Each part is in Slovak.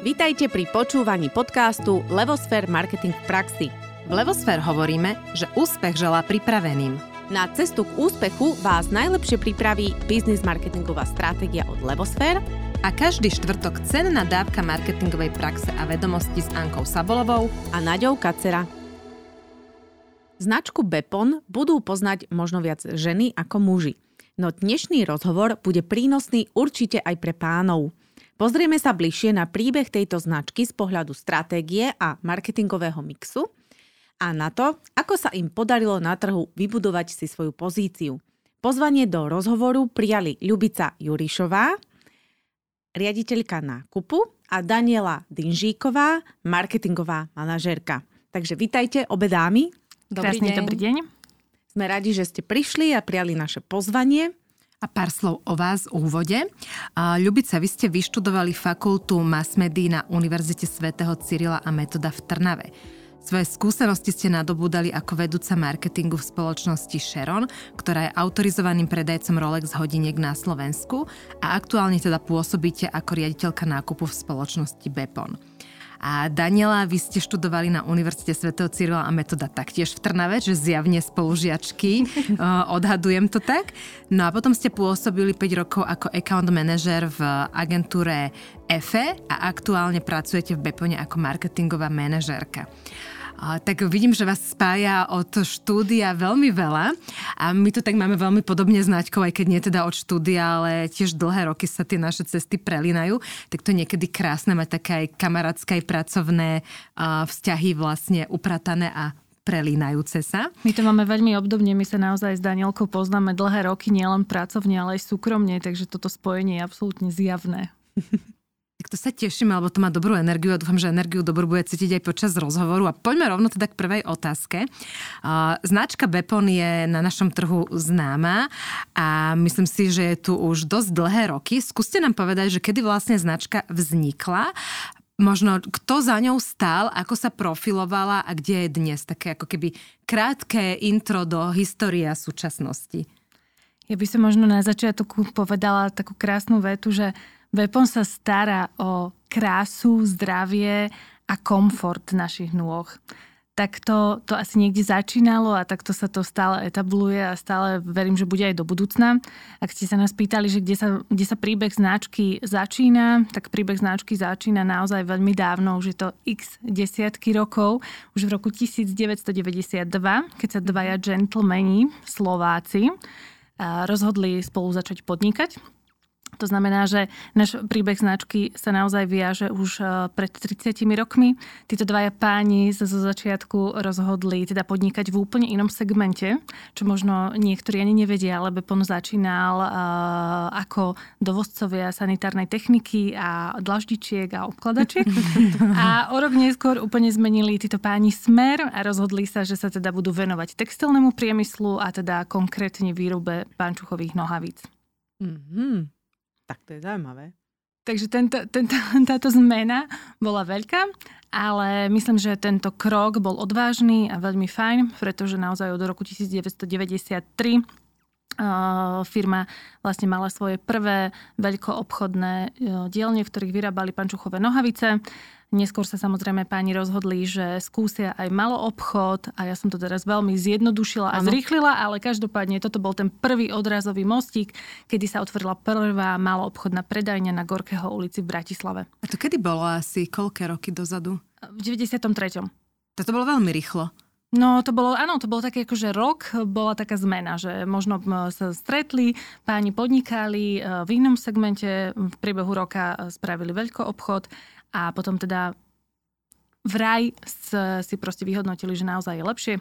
Vítajte pri počúvaní podcastu Levosfér Marketing v praxi. V Levosfér hovoríme, že úspech želá pripraveným. Na cestu k úspechu vás najlepšie pripraví biznis marketingová stratégia od Levosfér a každý štvrtok cenná dávka marketingovej praxe a vedomosti s Ankou Sabolovou a Naďou Kacera. Značku Bepon budú poznať možno viac ženy ako muži. No dnešný rozhovor bude prínosný určite aj pre pánov – Pozrieme sa bližšie na príbeh tejto značky z pohľadu stratégie a marketingového mixu a na to, ako sa im podarilo na trhu vybudovať si svoju pozíciu. Pozvanie do rozhovoru prijali Ľubica Jurišová, riaditeľka nákupu a Daniela Dinžíková, marketingová manažérka. Takže vítajte obe dámy. Dobrý Krásny deň. dobrý deň. Sme radi, že ste prišli a prijali naše pozvanie. A pár slov o vás v úvode. Ľubica, vy ste vyštudovali fakultu mass na Univerzite svätého Cyrila a Metoda v Trnave. Svoje skúsenosti ste nadobúdali ako vedúca marketingu v spoločnosti Sharon, ktorá je autorizovaným predajcom Rolex hodiniek na Slovensku a aktuálne teda pôsobíte ako riaditeľka nákupu v spoločnosti Bepon. A Daniela, vy ste študovali na Univerzite svätého Cyrila a Metoda taktiež v Trnave, že zjavne spolužiačky, odhadujem to tak. No a potom ste pôsobili 5 rokov ako account manager v agentúre EFE a aktuálne pracujete v Bepone ako marketingová manažérka. Tak vidím, že vás spája od štúdia veľmi veľa a my to tak máme veľmi podobne s Naďkou, aj keď nie teda od štúdia, ale tiež dlhé roky sa tie naše cesty prelínajú, tak to niekedy krásne mať také aj kamarátske, aj pracovné vzťahy vlastne upratané a prelínajúce sa. My to máme veľmi obdobne, my sa naozaj s Danielkou poznáme dlhé roky, nielen pracovne, ale aj súkromne, takže toto spojenie je absolútne zjavné. Tak to sa teším, lebo to má dobrú energiu a dúfam, že energiu dobrú bude cítiť aj počas rozhovoru. A poďme rovno teda k prvej otázke. Značka Bepon je na našom trhu známa a myslím si, že je tu už dosť dlhé roky. Skúste nám povedať, že kedy vlastne značka vznikla, možno kto za ňou stál, ako sa profilovala a kde je dnes. Také ako keby krátke intro do histórie a súčasnosti. Ja by som možno na začiatku povedala takú krásnu vetu, že Vepon sa stará o krásu, zdravie a komfort našich nôh. Tak to, to asi niekde začínalo a takto sa to stále etabluje a stále verím, že bude aj do budúcna. Ak ste sa nás pýtali, že kde sa, kde sa príbeh značky začína, tak príbeh značky začína naozaj veľmi dávno, už je to x desiatky rokov, už v roku 1992, keď sa dvaja gentlemani, Slováci, rozhodli spolu začať podnikať to znamená, že náš príbeh značky sa naozaj viaže už e, pred 30 rokmi. Títo dvaja páni sa zo začiatku rozhodli teda podnikať v úplne inom segmente, čo možno niektorí ani nevedia, ale Bepon začínal uh, ako dovozcovia sanitárnej techniky a dlaždičiek a obkladačiek. a o rok neskôr úplne zmenili títo páni smer a rozhodli sa, že sa teda budú venovať textilnému priemyslu a teda konkrétne výrobe pančuchových nohavíc. Mm-hmm. Tak to je zaujímavé. Takže tento, tento, táto zmena bola veľká, ale myslím, že tento krok bol odvážny a veľmi fajn, pretože naozaj od roku 1993 firma vlastne mala svoje prvé veľkoobchodné dielne, v ktorých vyrábali pančuchové nohavice. Neskôr sa samozrejme páni rozhodli, že skúsia aj malo obchod a ja som to teraz veľmi zjednodušila a ano. zrýchlila, ale každopádne toto bol ten prvý odrazový mostík, kedy sa otvorila prvá malo obchodná predajňa na Gorkého ulici v Bratislave. A to kedy bolo asi? Koľké roky dozadu? V 93. To bolo veľmi rýchlo. No to bolo, áno, to bolo také že rok, bola taká zmena, že možno sa stretli, páni podnikali e, v inom segmente, v priebehu roka e, spravili veľký obchod a potom teda vraj si proste vyhodnotili, že naozaj je lepšie,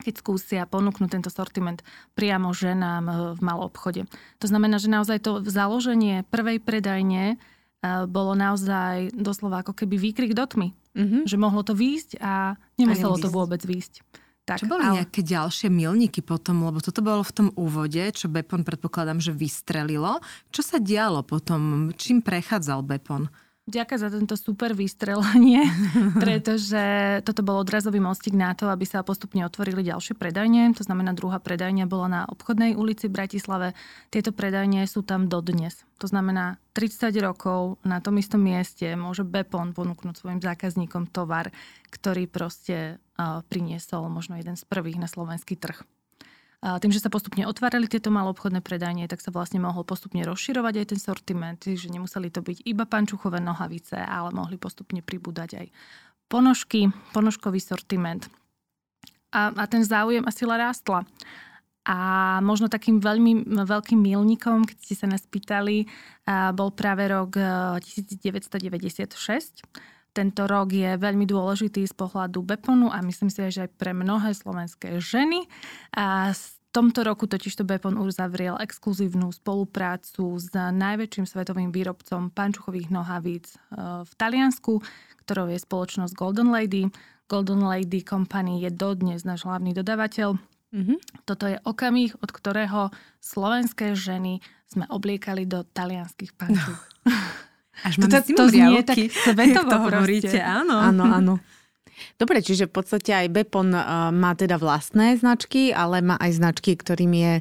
keď skúsia ponúknuť tento sortiment priamo ženám e, v malom obchode. To znamená, že naozaj to založenie prvej predajne e, bolo naozaj doslova ako keby výkrik do tmy. Mm-hmm. Že mohlo to výjsť a nemuselo to vôbec výjsť. Tak, čo boli ale... nejaké ďalšie milníky potom, lebo toto bolo v tom úvode, čo Bepon predpokladám, že vystrelilo. Čo sa dialo potom? Čím prechádzal Bepon? Ďakujem za tento super vystrelanie, pretože toto bol odrazový mostík na to, aby sa postupne otvorili ďalšie predajne. To znamená, druhá predajňa bola na obchodnej ulici v Bratislave. Tieto predajne sú tam dodnes. To znamená, 30 rokov na tom istom mieste môže Bepon ponúknuť svojim zákazníkom tovar, ktorý proste uh, priniesol možno jeden z prvých na slovenský trh. Tým, že sa postupne otvárali tieto obchodné predajnie, tak sa vlastne mohol postupne rozširovať aj ten sortiment, že nemuseli to byť iba pančuchové nohavice, ale mohli postupne pribúdať aj ponožky, ponožkový sortiment. A, a ten záujem a sila rástla. A možno takým veľmi veľkým milníkom, keď ste sa nás pýtali, bol práve rok 1996. Tento rok je veľmi dôležitý z pohľadu Beponu a myslím si, že aj pre mnohé slovenské ženy. A tomto roku totiž to Bepon uzavrel exkluzívnu spoluprácu s najväčším svetovým výrobcom pančuchových nohavíc e, v Taliansku, ktorou je spoločnosť Golden Lady. Golden Lady Company je dodnes náš hlavný dodavateľ. Mm-hmm. Toto je okamih, od ktorého slovenské ženy sme obliekali do talianských pančuch. Až máme to, to znie tak svetovo to hovoríte, áno. Áno, áno. Dobre, čiže v podstate aj Bepon uh, má teda vlastné značky, ale má aj značky, ktorým je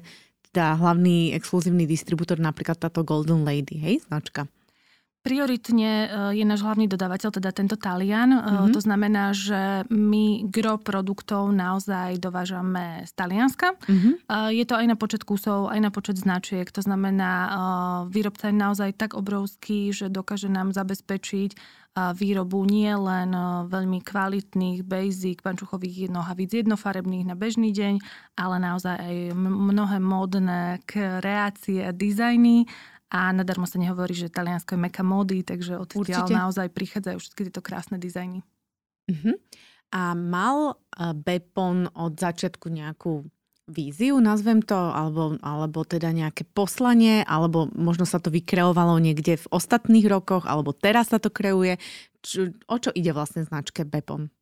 teda hlavný exkluzívny distribútor, napríklad táto Golden Lady, hej, značka. Prioritne eh, je náš hlavný dodávateľ, teda tento Talian. Mm-hmm. To znamená, že my gro produktov naozaj dovážame z Talianska. Mm-hmm. Je to aj na počet kusov, aj na počet značiek. To znamená, výrobca je naozaj tak obrovský, že dokáže nám zabezpečiť výrobu nie len veľmi kvalitných, basic, pančuchových nohavíc jednofarebných na bežný deň, ale naozaj aj mnohé módne kreácie a dizajny a nadarmo sa nehovorí, že Taliansko je meka módy, takže odtiaľ naozaj prichádzajú všetky tieto krásne dizajny. Uh-huh. A mal Bepon od začiatku nejakú víziu, nazvem to, alebo, alebo teda nejaké poslanie, alebo možno sa to vykreovalo niekde v ostatných rokoch, alebo teraz sa to kreuje. Čo, o čo ide vlastne značke Bepon?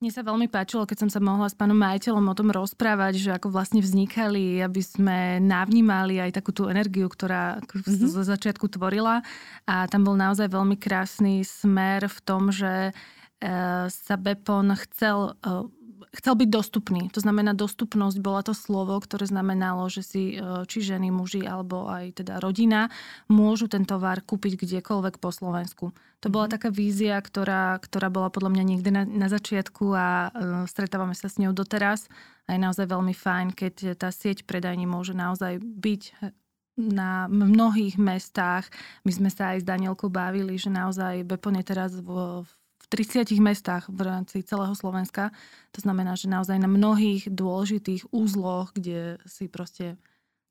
Mne sa veľmi páčilo, keď som sa mohla s pánom majiteľom o tom rozprávať, že ako vlastne vznikali, aby sme navnímali aj takú tú energiu, ktorá mm-hmm. zo začiatku tvorila. A tam bol naozaj veľmi krásny smer v tom, že e, sa Bepon chcel e, chcel byť dostupný. To znamená, dostupnosť bola to slovo, ktoré znamenalo, že si e, či ženy, muži alebo aj teda rodina môžu ten tovar kúpiť kdekoľvek po Slovensku. To bola mhm. taká vízia, ktorá, ktorá bola podľa mňa niekde na, na začiatku a uh, stretávame sa s ňou doteraz. A je naozaj veľmi fajn, keď tá sieť predajní môže naozaj byť na mnohých mestách. My sme sa aj s Danielkou bavili, že naozaj Bepon je teraz v, v 30 mestách v rámci celého Slovenska. To znamená, že naozaj na mnohých dôležitých úzloch, kde si proste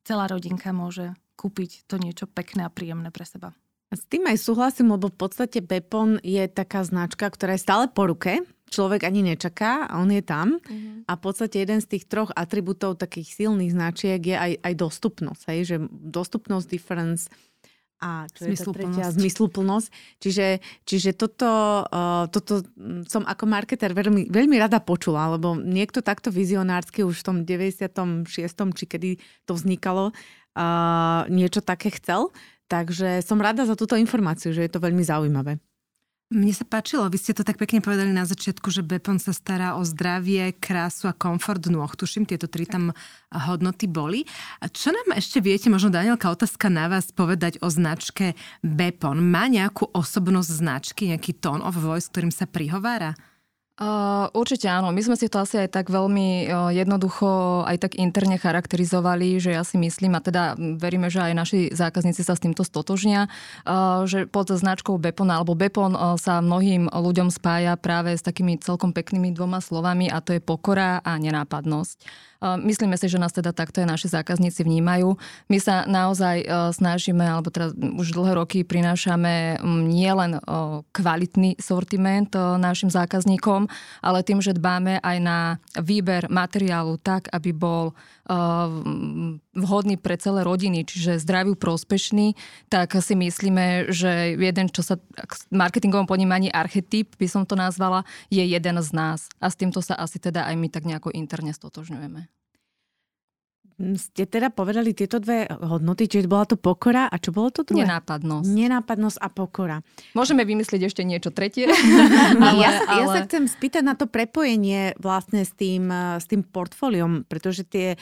celá rodinka môže kúpiť to niečo pekné a príjemné pre seba. S tým aj súhlasím, lebo v podstate Bepon je taká značka, ktorá je stále po ruke. Človek ani nečaká a on je tam. Mm-hmm. A v podstate jeden z tých troch atribútov takých silných značiek je aj, aj dostupnosť. Hej? Že dostupnosť, difference, a čo je tá tretia? Zmysluplnosť. Čiže, čiže toto, uh, toto som ako marketer veľmi, veľmi rada počula, lebo niekto takto vizionársky už v tom 96. či kedy to vznikalo, uh, niečo také chcel. Takže som rada za túto informáciu, že je to veľmi zaujímavé. Mne sa páčilo, vy ste to tak pekne povedali na začiatku, že Bepon sa stará o zdravie, krásu a komfort nôh. Tuším, tieto tri tam hodnoty boli. A čo nám ešte viete, možno Danielka, otázka na vás povedať o značke Bepon. Má nejakú osobnosť značky, nejaký tón of voice, ktorým sa prihovára? Uh, určite áno. My sme si to asi aj tak veľmi uh, jednoducho aj tak interne charakterizovali, že ja si myslím, a teda veríme, že aj naši zákazníci sa s týmto stotožnia, uh, že pod značkou Bepon alebo Bepon uh, sa mnohým ľuďom spája práve s takými celkom peknými dvoma slovami a to je pokora a nenápadnosť. Myslíme si, že nás teda takto aj naši zákazníci vnímajú. My sa naozaj e, snažíme, alebo teda už dlhé roky prinášame nielen e, kvalitný sortiment e, našim zákazníkom, ale tým, že dbáme aj na výber materiálu tak, aby bol vhodný pre celé rodiny, čiže zdravý, prospešný, tak si myslíme, že jeden, čo sa v marketingovom ponímaní archetyp, by som to nazvala, je jeden z nás. A s týmto sa asi teda aj my tak nejako interne stotožňujeme. Ste teda povedali tieto dve hodnoty, čiže bola to pokora a čo bolo to druhé? Nenápadnosť. Nenápadnosť a pokora. Môžeme vymyslieť ešte niečo tretie. ale, ja, ale... ja sa chcem spýtať na to prepojenie vlastne s tým, s tým portfóliom, pretože tie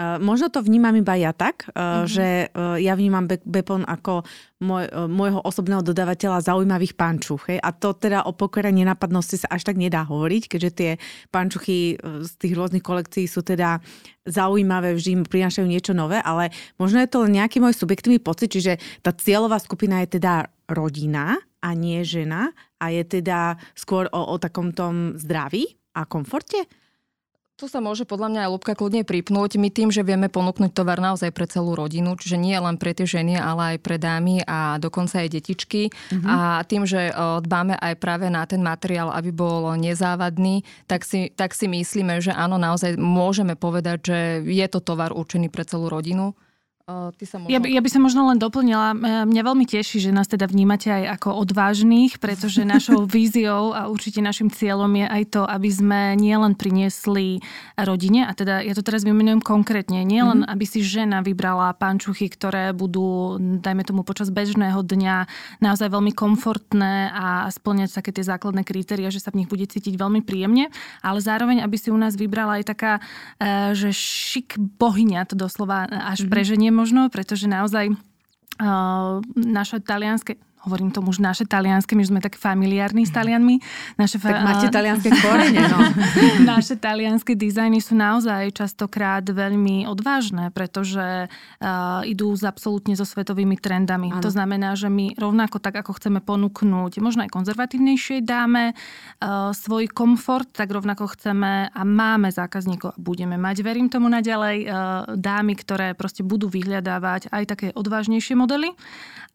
možno to vnímam iba ja tak, mm-hmm. že uh, ja vnímam Be- Bepon ako môj, môjho osobného dodávateľa zaujímavých pančuch. Hej? A to teda o pokore nenapadnosti sa až tak nedá hovoriť, keďže tie pančuchy z tých rôznych kolekcií sú teda zaujímavé, vždy prinášajú niečo nové, ale možno je to len nejaký môj subjektívny pocit, čiže tá cieľová skupina je teda rodina a nie žena a je teda skôr o, o takom tom zdraví a komforte. Tu sa môže podľa mňa aj Lubka kľudne pripnúť. My tým, že vieme ponúknuť tovar naozaj pre celú rodinu, čiže nie len pre tie ženy, ale aj pre dámy a dokonca aj detičky. Mm-hmm. A tým, že dbáme aj práve na ten materiál, aby bol nezávadný, tak si, tak si myslíme, že áno, naozaj môžeme povedať, že je to tovar určený pre celú rodinu. Ty sa možno... ja, by, ja by som možno len doplnila. E, mňa veľmi teší, že nás teda vnímate aj ako odvážnych, pretože našou víziou a určite našim cieľom je aj to, aby sme nielen priniesli rodine, a teda ja to teraz vymenujem konkrétne, nielen mm-hmm. aby si žena vybrala pančuchy, ktoré budú, dajme tomu počas bežného dňa, naozaj veľmi komfortné a splňať také tie základné kritéria, že sa v nich bude cítiť veľmi príjemne, ale zároveň, aby si u nás vybrala aj taká, e, že šik bohyňa, to doslova až mm-hmm. preženie možno, pretože naozaj uh, naše talianské hovorím tomu už naše talianske, my sme tak familiárni s Talianmi. Naše fa- tak máte talianské korene, no. naše talianské dizajny sú naozaj častokrát veľmi odvážne, pretože uh, idú z absolútne so svetovými trendami. Ano. To znamená, že my rovnako tak, ako chceme ponúknuť možno aj konzervatívnejšej dáme uh, svoj komfort, tak rovnako chceme a máme zákazníkov a budeme mať, verím tomu naďalej, uh, dámy, ktoré proste budú vyhľadávať aj také odvážnejšie modely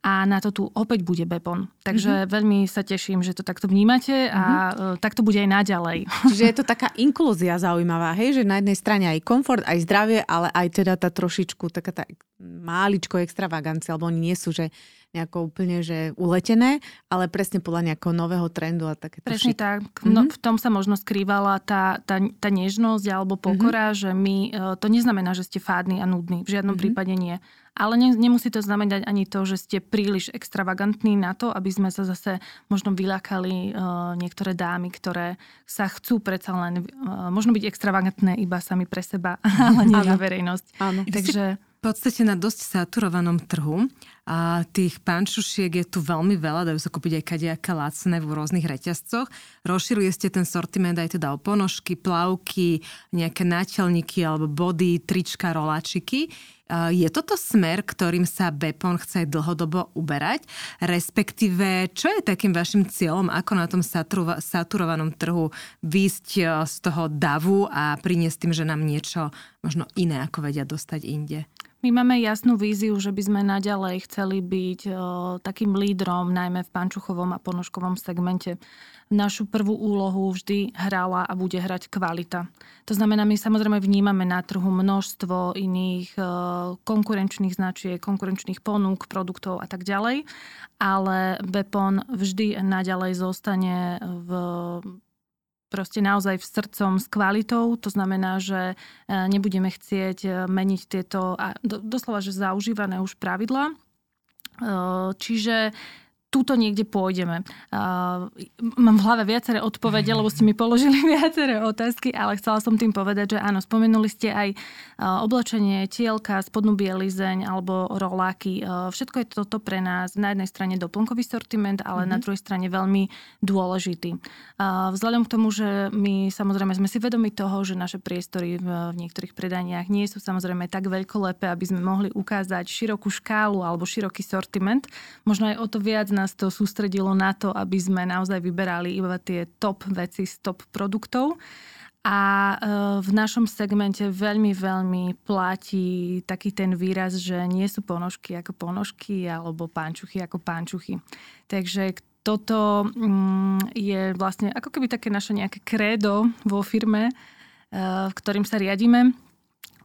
a na to tu opäť bude Bepon. Takže mm-hmm. veľmi sa teším, že to takto vnímate a mm-hmm. tak to bude aj naďalej. Čiže je to taká inklúzia zaujímavá, hej, že na jednej strane aj komfort, aj zdravie, ale aj teda tá trošičku taká tá máličko extravagancia, alebo oni nie sú, že nejako úplne, že uletené, ale presne podľa nejakého nového trendu a také Presne šik. tak. No, mm-hmm. V tom sa možno skrývala tá, tá, tá nežnosť alebo pokora, mm-hmm. že my, e, to neznamená, že ste fádni a nudní. V žiadnom mm-hmm. prípade nie. Ale ne, nemusí to znamenať ani to, že ste príliš extravagantní na to, aby sme sa zase možno vyľakali uh, niektoré dámy, ktoré sa chcú predsa len uh, možno byť extravagantné iba sami pre seba, ale nie na verejnosť. Áno. Takže v podstate na dosť saturovanom trhu a tých pančušiek je tu veľmi veľa, dajú sa kúpiť aj kadejaké lacné v rôznych reťazcoch. Rozšírili ste ten sortiment aj teda o ponožky, plavky, nejaké náčelníky alebo body, trička, roláčiky. Je toto smer, ktorým sa Bepon chce dlhodobo uberať? Respektíve, čo je takým vašim cieľom, ako na tom saturovanom trhu výjsť e, z toho davu a priniesť tým, že nám niečo možno iné, ako vedia dostať inde? My máme jasnú víziu, že by sme naďalej chceli byť o, takým lídrom, najmä v pančuchovom a ponožkovom segmente. Našu prvú úlohu vždy hrala a bude hrať kvalita. To znamená, my samozrejme vnímame na trhu množstvo iných o, konkurenčných značiek, konkurenčných ponúk, produktov a tak ďalej, ale Bepon vždy naďalej zostane v proste naozaj v srdcom s kvalitou. To znamená, že e, nebudeme chcieť e, meniť tieto, doslova, že zaužívané už pravidlá. E, čiže túto niekde pôjdeme. Uh, mám v hlave viaceré odpovede, lebo ste mi položili viaceré otázky, ale chcela som tým povedať, že áno, spomenuli ste aj uh, oblečenie, tielka, spodnú bielizeň alebo roláky. Uh, všetko je toto pre nás na jednej strane doplnkový sortiment, ale mm-hmm. na druhej strane veľmi dôležitý. Uh, vzhľadom k tomu, že my samozrejme sme si vedomi toho, že naše priestory v, v niektorých predaniach nie sú samozrejme tak veľkolepé, aby sme mohli ukázať širokú škálu alebo široký sortiment. Možno aj o to viac nás to sústredilo na to, aby sme naozaj vyberali iba tie top veci z top produktov. A e, v našom segmente veľmi, veľmi platí taký ten výraz, že nie sú ponožky ako ponožky alebo pánčuchy ako pánčuchy. Takže toto mm, je vlastne ako keby také naše nejaké krédo vo firme, e, v ktorým sa riadíme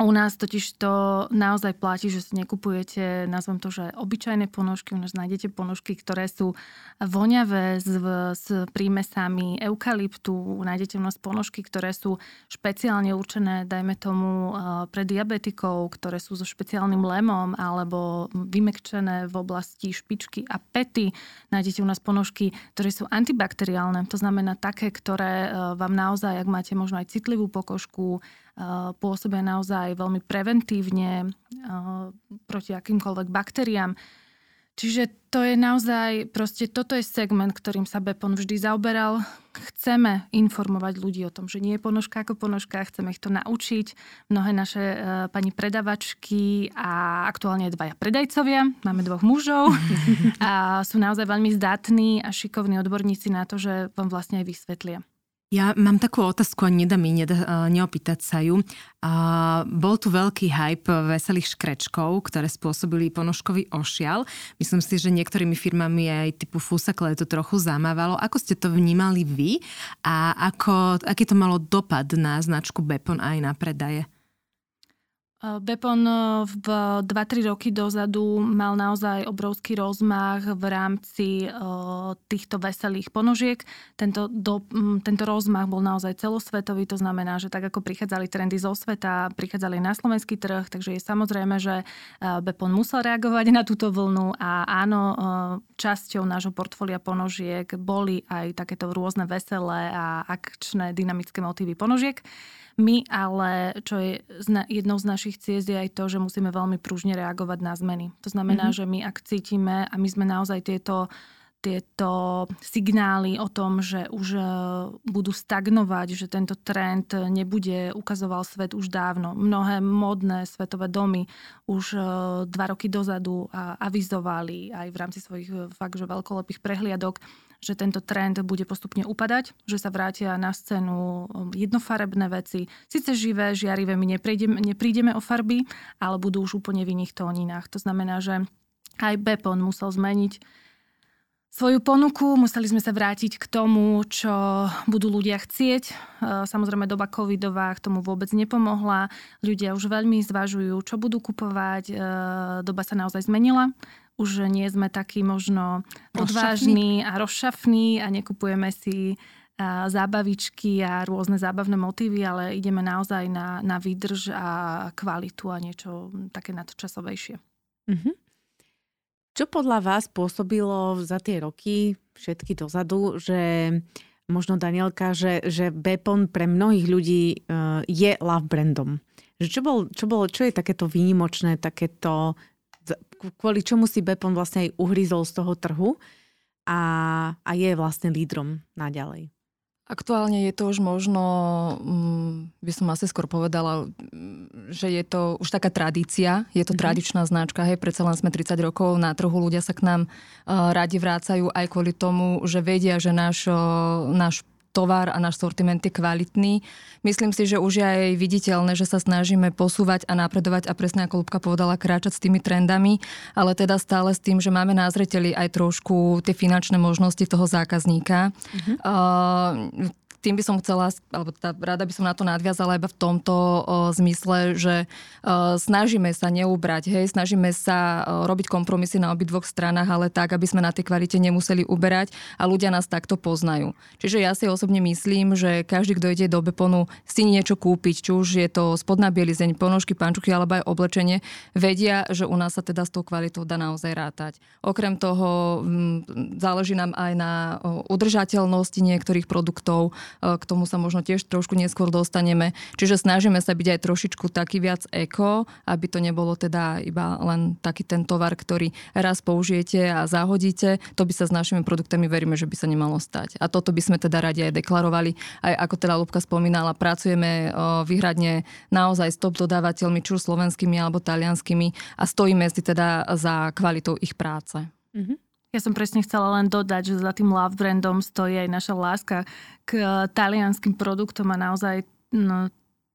U nás totiž to naozaj platí, že si nekupujete, nazvem to, že obyčajné ponožky. U nás nájdete ponožky, ktoré sú voňavé s, s prímesami eukalyptu. Nájdete u nás ponožky, ktoré sú špeciálne určené, dajme tomu, eh, pre diabetikov, ktoré sú so špeciálnym lemom alebo vymekčené v oblasti špičky a pety. Nájdete u nás ponožky, ktoré sú antibakteriálne. To znamená také, ktoré eh, vám naozaj, ak máte možno aj citlivú pokožku, pôsobia naozaj veľmi preventívne proti akýmkoľvek baktériám. Čiže to je naozaj, proste toto je segment, ktorým sa Bepon vždy zaoberal. Chceme informovať ľudí o tom, že nie je ponožka ako ponožka, chceme ich to naučiť. Mnohé naše uh, pani predavačky a aktuálne dvaja predajcovia, máme dvoch mužov a sú naozaj veľmi zdatní a šikovní odborníci na to, že vám vlastne aj vysvetlia. Ja mám takú otázku a nedá mi nedá, neopýtať sa ju. A bol tu veľký hype veselých škrečkov, ktoré spôsobili ponožkový ošial. Myslím si, že niektorými firmami aj typu Fusakle to trochu zamávalo. Ako ste to vnímali vy a ako, aký to malo dopad na značku Bepon aj na predaje? Bepon e, v 2-3 roky dozadu mal naozaj obrovský rozmach v rámci e, týchto veselých ponožiek. Tento, do, tento rozmach bol naozaj celosvetový, to znamená, že tak ako prichádzali trendy zo sveta, prichádzali na slovenský trh, takže je samozrejme, že e, Bepon musel reagovať na túto vlnu a áno, časťou nášho portfólia ponožiek boli aj takéto rôzne veselé a akčné dynamické motívy ponožiek. My ale, čo je jednou z našich ciest, je aj to, že musíme veľmi pružne reagovať na zmeny. To znamená, mm-hmm. že my ak cítime a my sme naozaj tieto tieto signály o tom, že už e, budú stagnovať, že tento trend nebude, ukazoval svet už dávno. Mnohé modné svetové domy už e, dva roky dozadu avizovali aj v rámci svojich e, fakt, že veľkolepých prehliadok, že tento trend bude postupne upadať, že sa vrátia na scénu um, jednofarebné veci. Sice živé, žiarivé, my neprídeme, neprídeme o farby, ale budú už úplne v iných tóninách. To znamená, že aj Bepon musel zmeniť svoju ponuku, museli sme sa vrátiť k tomu, čo budú ľudia chcieť. E, samozrejme doba covidová k tomu vôbec nepomohla. Ľudia už veľmi zvažujú, čo budú kupovať. E, doba sa naozaj zmenila už nie sme takí možno odvážni a rozšafní a nekupujeme si zábavičky a rôzne zábavné motívy, ale ideme naozaj na, na výdrž a kvalitu a niečo také nadčasovejšie. Mm-hmm. Čo podľa vás pôsobilo za tie roky, všetky dozadu, že možno Danielka, že, že Bepon pre mnohých ľudí uh, je love brandom? Že čo, bol, čo, bolo, čo je takéto výnimočné, takéto kvôli čomu si Bepon vlastne aj uhryzol z toho trhu a, a je vlastne lídrom naďalej. Aktuálne je to už možno, mm, by som asi skôr povedala, mm, že je to už taká tradícia, je to mm-hmm. tradičná značka, hej, predsa len sme 30 rokov na trhu, ľudia sa k nám uh, radi vrácajú aj kvôli tomu, že vedia, že náš, uh, náš tovar a náš sortiment je kvalitný. Myslím si, že už je aj viditeľné, že sa snažíme posúvať a napredovať a presne ako Lubka povedala, kráčať s tými trendami, ale teda stále s tým, že máme na zreteli aj trošku tie finančné možnosti toho zákazníka. Uh-huh. Uh, tým by som chcela, alebo tá, rada by som na to nadviazala iba v tomto o, zmysle, že o, snažíme sa neubrať, hej, snažíme sa o, robiť kompromisy na obidvoch stranách, ale tak, aby sme na tej kvalite nemuseli uberať a ľudia nás takto poznajú. Čiže ja si osobne myslím, že každý, kto ide do Beponu si niečo kúpiť, či už je to spodná bielizeň, ponožky, pančuchy alebo aj oblečenie, vedia, že u nás sa teda s tou kvalitou dá naozaj rátať. Okrem toho m, záleží nám aj na udržateľnosti niektorých produktov, k tomu sa možno tiež trošku neskôr dostaneme. Čiže snažíme sa byť aj trošičku taký viac eko, aby to nebolo teda iba len taký ten tovar, ktorý raz použijete a zahodíte. To by sa s našimi produktami veríme, že by sa nemalo stať. A toto by sme teda radi aj deklarovali. Aj ako teda Lubka spomínala, pracujeme e, výhradne naozaj s top dodávateľmi, či už slovenskými alebo talianskými a stojíme si teda za kvalitou ich práce. Mm-hmm. Ja som presne chcela len dodať, že za tým love brandom stojí aj naša láska k talianským produktom a naozaj no,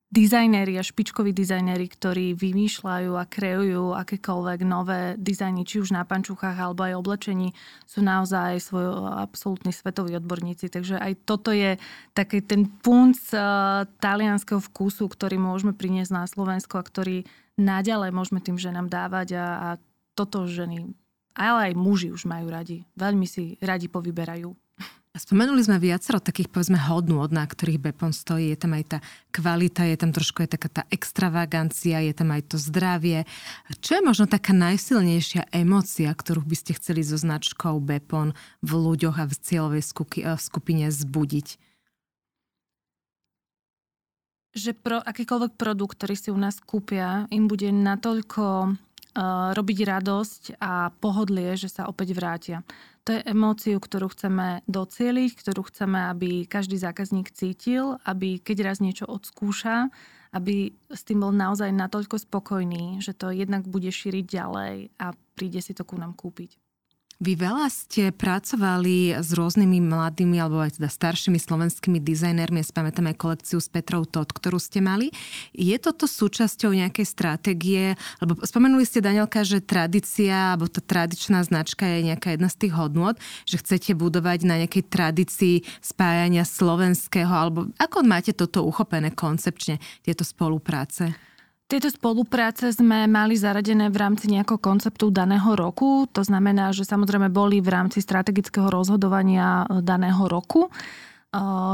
dizajnéri a špičkoví dizajnéri, ktorí vymýšľajú a kreujú akékoľvek nové dizajny, či už na pančuchách alebo aj oblečení, sú naozaj svoj absolútni svetoví odborníci. Takže aj toto je taký ten punc uh, talianského vkusu, ktorý môžeme priniesť na Slovensko a ktorý naďalej môžeme tým ženám dávať a, a toto ženy, ale aj muži už majú radi. Veľmi si radi povyberajú. Spomenuli sme viacero takých, povedzme, hodnôt, na ktorých Bepon stojí. Je tam aj tá kvalita, je tam trošku aj taká tá extravagancia, je tam aj to zdravie. Čo je možno taká najsilnejšia emócia, ktorú by ste chceli so značkou Bepon v ľuďoch a v cieľovej skupine zbudiť? Že pro akýkoľvek produkt, ktorý si u nás kúpia, im bude natoľko robiť radosť a pohodlie, že sa opäť vrátia. To je emóciu, ktorú chceme docieliť, ktorú chceme, aby každý zákazník cítil, aby keď raz niečo odskúša, aby s tým bol naozaj natoľko spokojný, že to jednak bude šíriť ďalej a príde si to ku nám kúpiť. Vy veľa ste pracovali s rôznymi mladými alebo aj teda staršími slovenskými dizajnermi. Ja spamätám aj kolekciu s Petrou Todd, ktorú ste mali. Je toto súčasťou nejakej stratégie? Lebo spomenuli ste, Danielka, že tradícia alebo tá tradičná značka je nejaká jedna z tých hodnôt, že chcete budovať na nejakej tradícii spájania slovenského alebo ako máte toto uchopené koncepčne, tieto spolupráce? Tieto spolupráce sme mali zaradené v rámci nejakého konceptu daného roku. To znamená, že samozrejme boli v rámci strategického rozhodovania e, daného roku. E,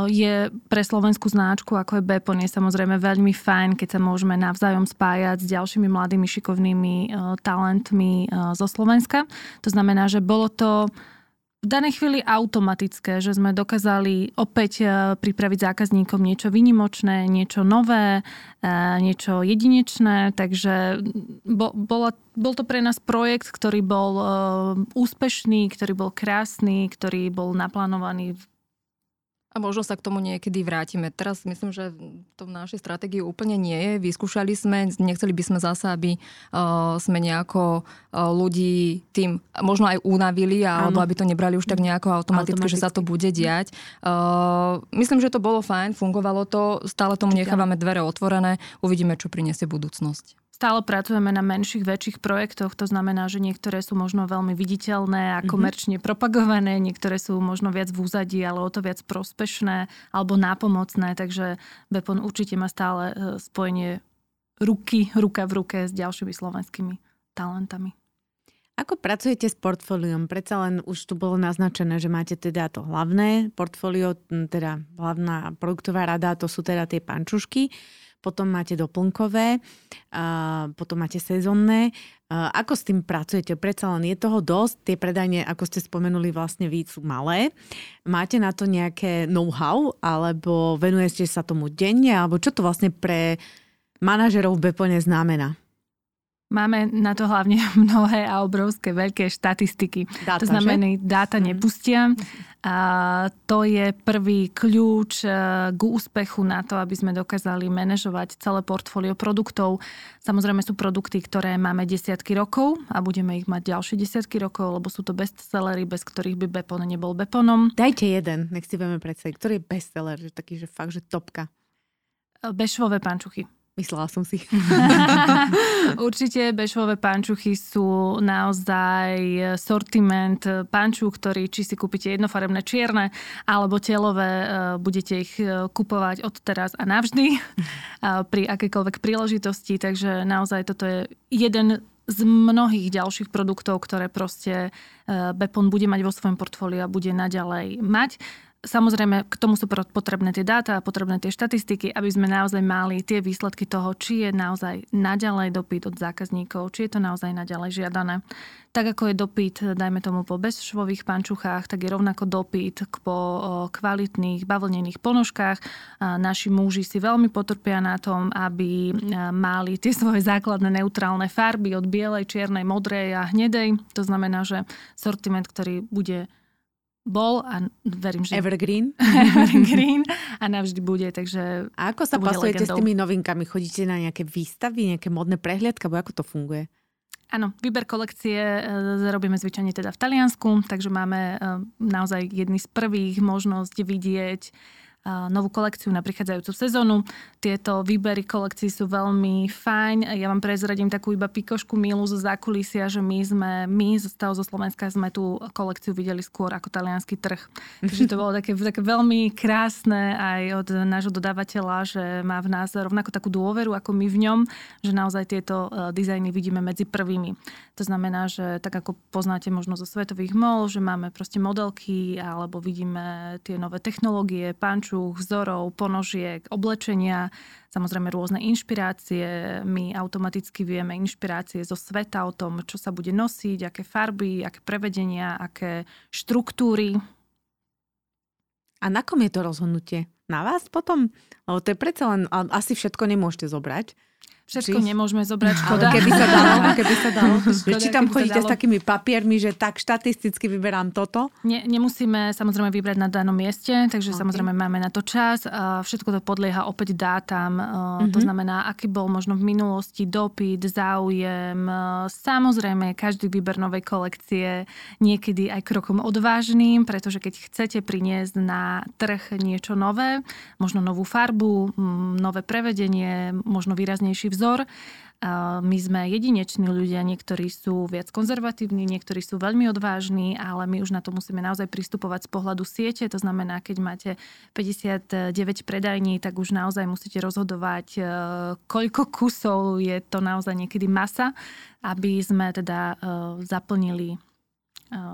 je pre slovenskú značku, ako je Bepon, je samozrejme veľmi fajn, keď sa môžeme navzájom spájať s ďalšími mladými šikovnými e, talentmi zo Slovenska. To znamená, že bolo to v danej chvíli automatické, že sme dokázali opäť e, pripraviť zákazníkom niečo vynimočné, niečo nové, e, niečo jedinečné, takže bol, bol to pre nás projekt, ktorý bol e, úspešný, ktorý bol krásny, ktorý bol naplánovaný a možno sa k tomu niekedy vrátime. Teraz myslím, že to v našej stratégii úplne nie je. Vyskúšali sme, nechceli by sme zase, aby uh, sme nejako uh, ľudí tým možno aj unavili, alebo aby to nebrali už tak nejako automaticky, automaticky. že sa to bude diať. Uh, myslím, že to bolo fajn, fungovalo to, stále tomu nechávame dvere otvorené, uvidíme, čo priniesie budúcnosť. Stále pracujeme na menších, väčších projektoch, to znamená, že niektoré sú možno veľmi viditeľné a mhm. komerčne mm-hmm. propagované, niektoré sú možno viac v úzadí, ale o to viac prospešné alebo nápomocné, takže Bepon určite má stále e, spojenie ruky, ruka v ruke s ďalšími slovenskými talentami. Ako pracujete s portfóliom? Predsa len už tu bolo naznačené, že máte teda to hlavné portfólio, teda hlavná produktová rada, to sú teda tie pančušky potom máte doplnkové, potom máte sezónne. Ako s tým pracujete? Predsa len je toho dosť. Tie predajne, ako ste spomenuli, vlastne víc sú malé. Máte na to nejaké know-how, alebo venujete sa tomu denne, alebo čo to vlastne pre manažerov v Bepone znamená? Máme na to hlavne mnohé a obrovské veľké štatistiky. Dáta, to znamená, že? dáta mhm. nepustia. A to je prvý kľúč e, k úspechu na to, aby sme dokázali manažovať celé portfólio produktov. Samozrejme sú produkty, ktoré máme desiatky rokov a budeme ich mať ďalšie desiatky rokov, lebo sú to bestsellery, bez ktorých by Bepon nebol Beponom. Dajte jeden, nech si vieme predstaviť. Ktorý je bestseller, že taký, že fakt, že topka? Bešvové pančuchy. Myslela som si. Určite bešvové pančuchy sú naozaj sortiment pančuch, ktorý či si kúpite jednofarebné čierne alebo telové, e, budete ich e, kupovať od teraz a navždy pri akékoľvek príležitosti. Takže naozaj toto je jeden z mnohých ďalších produktov, ktoré proste e, Bepon bude mať vo svojom portfóliu a bude naďalej mať. Samozrejme, k tomu sú potrebné tie dáta a potrebné tie štatistiky, aby sme naozaj mali tie výsledky toho, či je naozaj naďalej dopyt od zákazníkov, či je to naozaj naďalej žiadané. Tak ako je dopyt, dajme tomu po bezšvových pančuchách, tak je rovnako dopyt po kvalitných bavlnených ponožkách. Naši muži si veľmi potrpia na tom, aby mali tie svoje základné neutrálne farby od bielej, čiernej, modrej a hnedej. To znamená, že sortiment, ktorý bude bol a verím, že... Evergreen. Evergreen a navždy bude, takže... A ako sa pasujete s tými novinkami? Chodíte na nejaké výstavy, nejaké modné prehliadky, alebo ako to funguje? Áno, výber kolekcie e, robíme zvyčajne teda v Taliansku, takže máme e, naozaj jedný z prvých možnosť vidieť novú kolekciu na prichádzajúcu sezónu. Tieto výbery kolekcií sú veľmi fajn. Ja vám prezradím takú iba pikošku milu zo zákulisia, že my sme, my zo stavu zo Slovenska sme tú kolekciu videli skôr ako talianský trh. Takže to bolo také, také veľmi krásne aj od nášho dodávateľa, že má v nás rovnako takú dôveru ako my v ňom, že naozaj tieto e, dizajny vidíme medzi prvými. To znamená, že tak ako poznáte možno zo svetových mol, že máme proste modelky alebo vidíme tie nové technológie, panču, počuch, vzorov, ponožiek, oblečenia, samozrejme rôzne inšpirácie. My automaticky vieme inšpirácie zo sveta o tom, čo sa bude nosiť, aké farby, aké prevedenia, aké štruktúry. A na kom je to rozhodnutie? Na vás potom? Lebo to je predsa len, asi všetko nemôžete zobrať. Všetko či... nemôžeme zobrať, škoda. Ale keby sa dalo, keby sa dalo. škoda, či tam chodíte s takými papiermi, že tak štatisticky vyberám toto? Ne, nemusíme samozrejme vybrať na danom mieste, takže okay. samozrejme máme na to čas. Všetko to podlieha opäť dátam. Mm-hmm. To mhm. znamená, aký bol možno v minulosti dopyt, záujem. Samozrejme, každý výber novej kolekcie niekedy aj krokom odvážnym, pretože keď chcete priniesť na trh niečo nové, možno novú farbu, nové prevedenie, možno výraznejší vzor. My sme jedineční ľudia, niektorí sú viac konzervatívni, niektorí sú veľmi odvážni, ale my už na to musíme naozaj pristupovať z pohľadu siete. To znamená, keď máte 59 predajní, tak už naozaj musíte rozhodovať, e, koľko kusov je to naozaj niekedy masa, aby sme teda e, zaplnili e,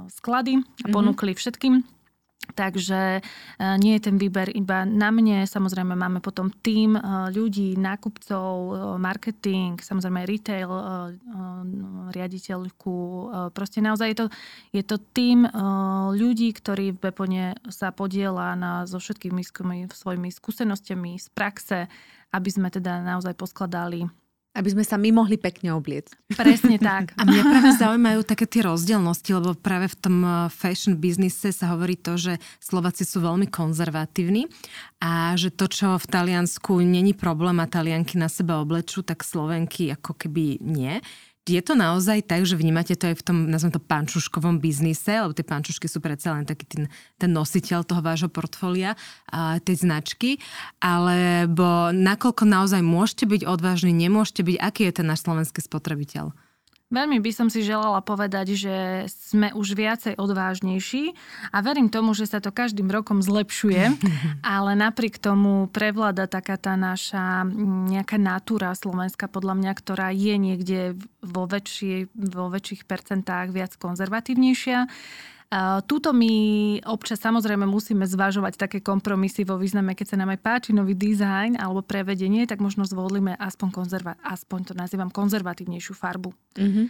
sklady a mhm. ponúkli všetkým Takže e, nie je ten výber iba na mne, samozrejme máme potom tým e, ľudí, nákupcov, e, marketing, samozrejme retail, riaditeľku. Proste naozaj je to, je to tým ľudí, ktorí v Bepone sa podiela na, so všetkými svojimi skúsenostiami z praxe, aby sme teda naozaj poskladali aby sme sa my mohli pekne obliecť. Presne tak. A mňa práve zaujímajú také tie rozdielnosti, lebo práve v tom eh, fashion biznise sa hovorí to, že Slováci sú veľmi konzervatívni a že to, čo v Taliansku není problém a Talianky na seba oblečú, tak Slovenky ako keby nie je to naozaj tak, že vnímate to aj v tom, nazvem to, pančuškovom biznise, lebo tie pančušky sú predsa len taký ten, ten nositeľ toho vášho portfólia, tej značky, alebo nakoľko naozaj môžete byť odvážni, nemôžete byť, aký je ten náš slovenský spotrebiteľ? Veľmi by som si želala povedať, že sme už viacej odvážnejší a verím tomu, že sa to každým rokom zlepšuje, ale napriek tomu prevláda taká tá naša nejaká natúra slovenská, podľa mňa, ktorá je niekde vo, väčšie, vo väčších percentách viac konzervatívnejšia. Túto my občas samozrejme musíme zvažovať také kompromisy vo význame, keď sa nám aj páči nový dizajn alebo prevedenie, tak možno zvolíme aspoň, konzerva- aspoň to nazývam konzervatívnejšiu farbu. Uh-huh,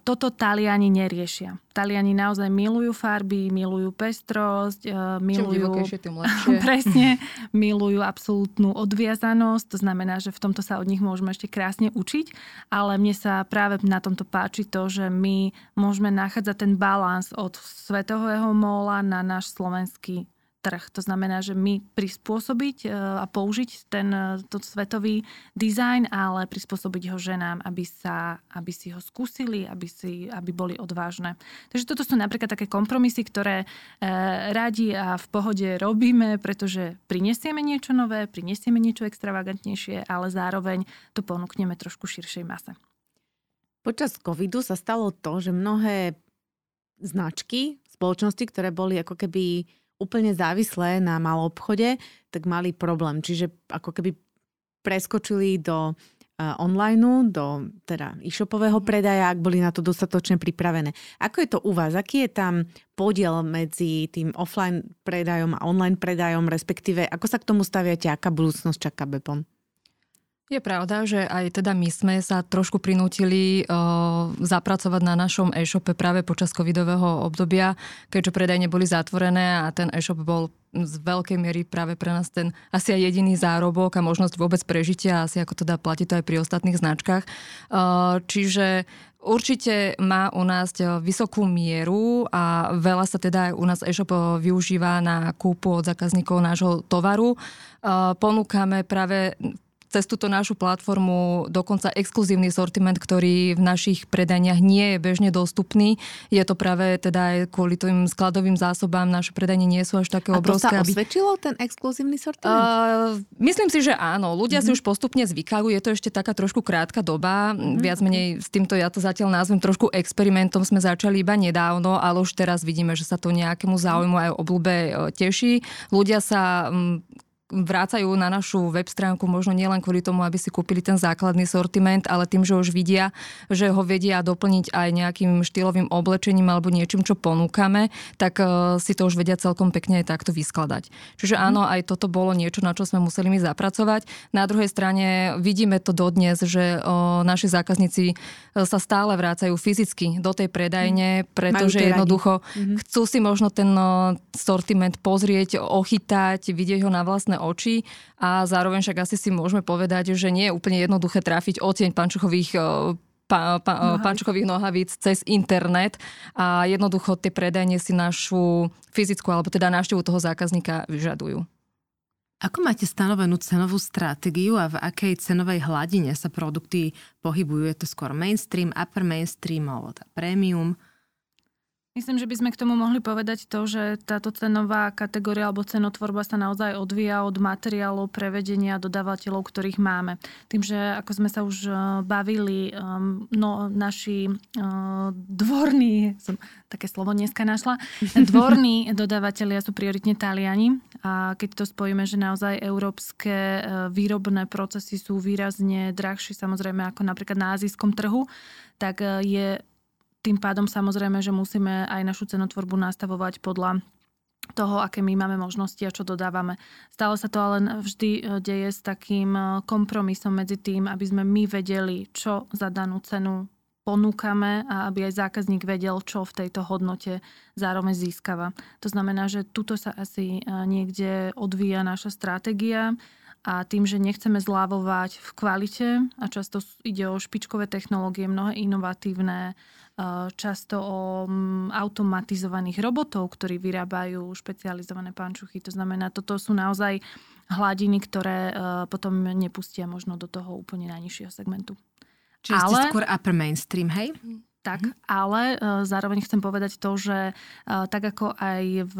Toto Taliani neriešia. Taliani naozaj milujú farby, milujú pestrosť, milujú... tým lepšie. presne, milujú absolútnu odviazanosť, to znamená, že v tomto sa od nich môžeme ešte krásne učiť, ale mne sa práve na tomto páči to, že my môžeme nachádzať ten balans od svetového móla na náš slovenský trh. To znamená, že my prispôsobiť e, a použiť ten e, to svetový dizajn, ale prispôsobiť ho ženám, aby, sa, aby si ho skúsili, aby, si, aby boli odvážne. Takže toto sú napríklad také kompromisy, ktoré e, radi a v pohode robíme, pretože prinesieme niečo nové, prinesieme niečo extravagantnejšie, ale zároveň to ponúkneme trošku širšej mase. Počas covidu sa stalo to, že mnohé značky, spoločnosti, ktoré boli ako keby úplne závislé na malom obchode, tak mali problém. Čiže ako keby preskočili do uh, online, do teda e-shopového predaja, ak boli na to dostatočne pripravené. Ako je to u vás? Aký je tam podiel medzi tým offline predajom a online predajom, respektíve ako sa k tomu staviate, aká budúcnosť čaká Bepon? Je pravda, že aj teda my sme sa trošku prinútili uh, zapracovať na našom e-shope práve počas covidového obdobia, keďže predajne boli zatvorené a ten e-shop bol z veľkej miery práve pre nás ten asi aj jediný zárobok a možnosť vôbec prežitia, asi ako teda platí to aj pri ostatných značkách. Čiže Určite má u nás vysokú mieru a veľa sa teda aj u nás e-shop využíva na kúpu od zákazníkov nášho tovaru. Ponúkame práve cez túto našu platformu dokonca exkluzívny sortiment, ktorý v našich predaniach nie je bežne dostupný. Je to práve teda aj kvôli tým skladovým zásobám, naše predanie nie sú až také obrovské. A to sa osvedčilo, aby... ten exkluzívny sortiment? Uh, myslím si, že áno. Ľudia mm-hmm. si už postupne zvykajú. Je to ešte taká trošku krátka doba. Mm-hmm. Viac menej s týmto ja to zatiaľ nazvem trošku experimentom sme začali iba nedávno, ale už teraz vidíme, že sa to nejakému záujmu aj obľúbe e, teší. Ľudia sa vrácajú na našu web stránku možno nielen kvôli tomu, aby si kúpili ten základný sortiment, ale tým, že už vidia, že ho vedia doplniť aj nejakým štýlovým oblečením alebo niečím, čo ponúkame, tak uh, si to už vedia celkom pekne aj takto vyskladať. Čiže mhm. áno, aj toto bolo niečo, na čo sme museli my zapracovať. Na druhej strane vidíme to dodnes, že uh, naši zákazníci uh, sa stále vrácajú fyzicky do tej predajne, mhm. pretože jednoducho mm-hmm. chcú si možno ten sortiment pozrieť, ochytať, vidieť ho na vlastné oči a zároveň však asi si môžeme povedať, že nie je úplne jednoduché trafiť odtieň pančuchových e, pa, pa, e, pančuchových nohavíc cez internet a jednoducho tie predajne si našu fyzickú alebo teda návštevu toho zákazníka vyžadujú. Ako máte stanovenú cenovú stratégiu a v akej cenovej hladine sa produkty pohybujú? Je to skôr mainstream, upper mainstream alebo premium? Myslím, že by sme k tomu mohli povedať to, že táto cenová kategória alebo cenotvorba sa naozaj odvíja od materiálov, prevedenia dodávateľov, ktorých máme. Tým, že ako sme sa už e, bavili, um, no, naši uh, dvorní, som také slovo dneska našla, dvorní dodávateľia sú prioritne Taliani a keď to spojíme, že naozaj európske e, výrobné procesy sú výrazne drahšie samozrejme ako napríklad na azijskom trhu, tak je tým pádom samozrejme, že musíme aj našu cenotvorbu nastavovať podľa toho, aké my máme možnosti a čo dodávame. Stále sa to ale vždy e, deje s takým e, kompromisom medzi tým, aby sme my vedeli, čo za danú cenu ponúkame a aby aj zákazník vedel, čo v tejto hodnote zároveň získava. To znamená, že tuto sa asi e, niekde odvíja naša stratégia a tým, že nechceme zlávovať v kvalite a často ide o špičkové technológie, mnohé inovatívne často o automatizovaných robotov, ktorí vyrábajú špecializované pančuchy. To znamená, toto sú naozaj hladiny, ktoré e, potom nepustia možno do toho úplne najnižšieho segmentu. Čiže Ale... ste skôr upper mainstream, hej? Tak, mm ale uh, zároveň chcem povedať to, že uh, tak ako aj v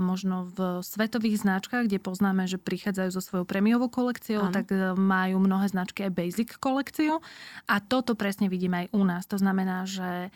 možno v svetových značkách, kde poznáme, že prichádzajú so svojou premiovou kolekciou, ano. tak uh, majú mnohé značky aj basic kolekciu a toto presne vidíme aj u nás. To znamená, že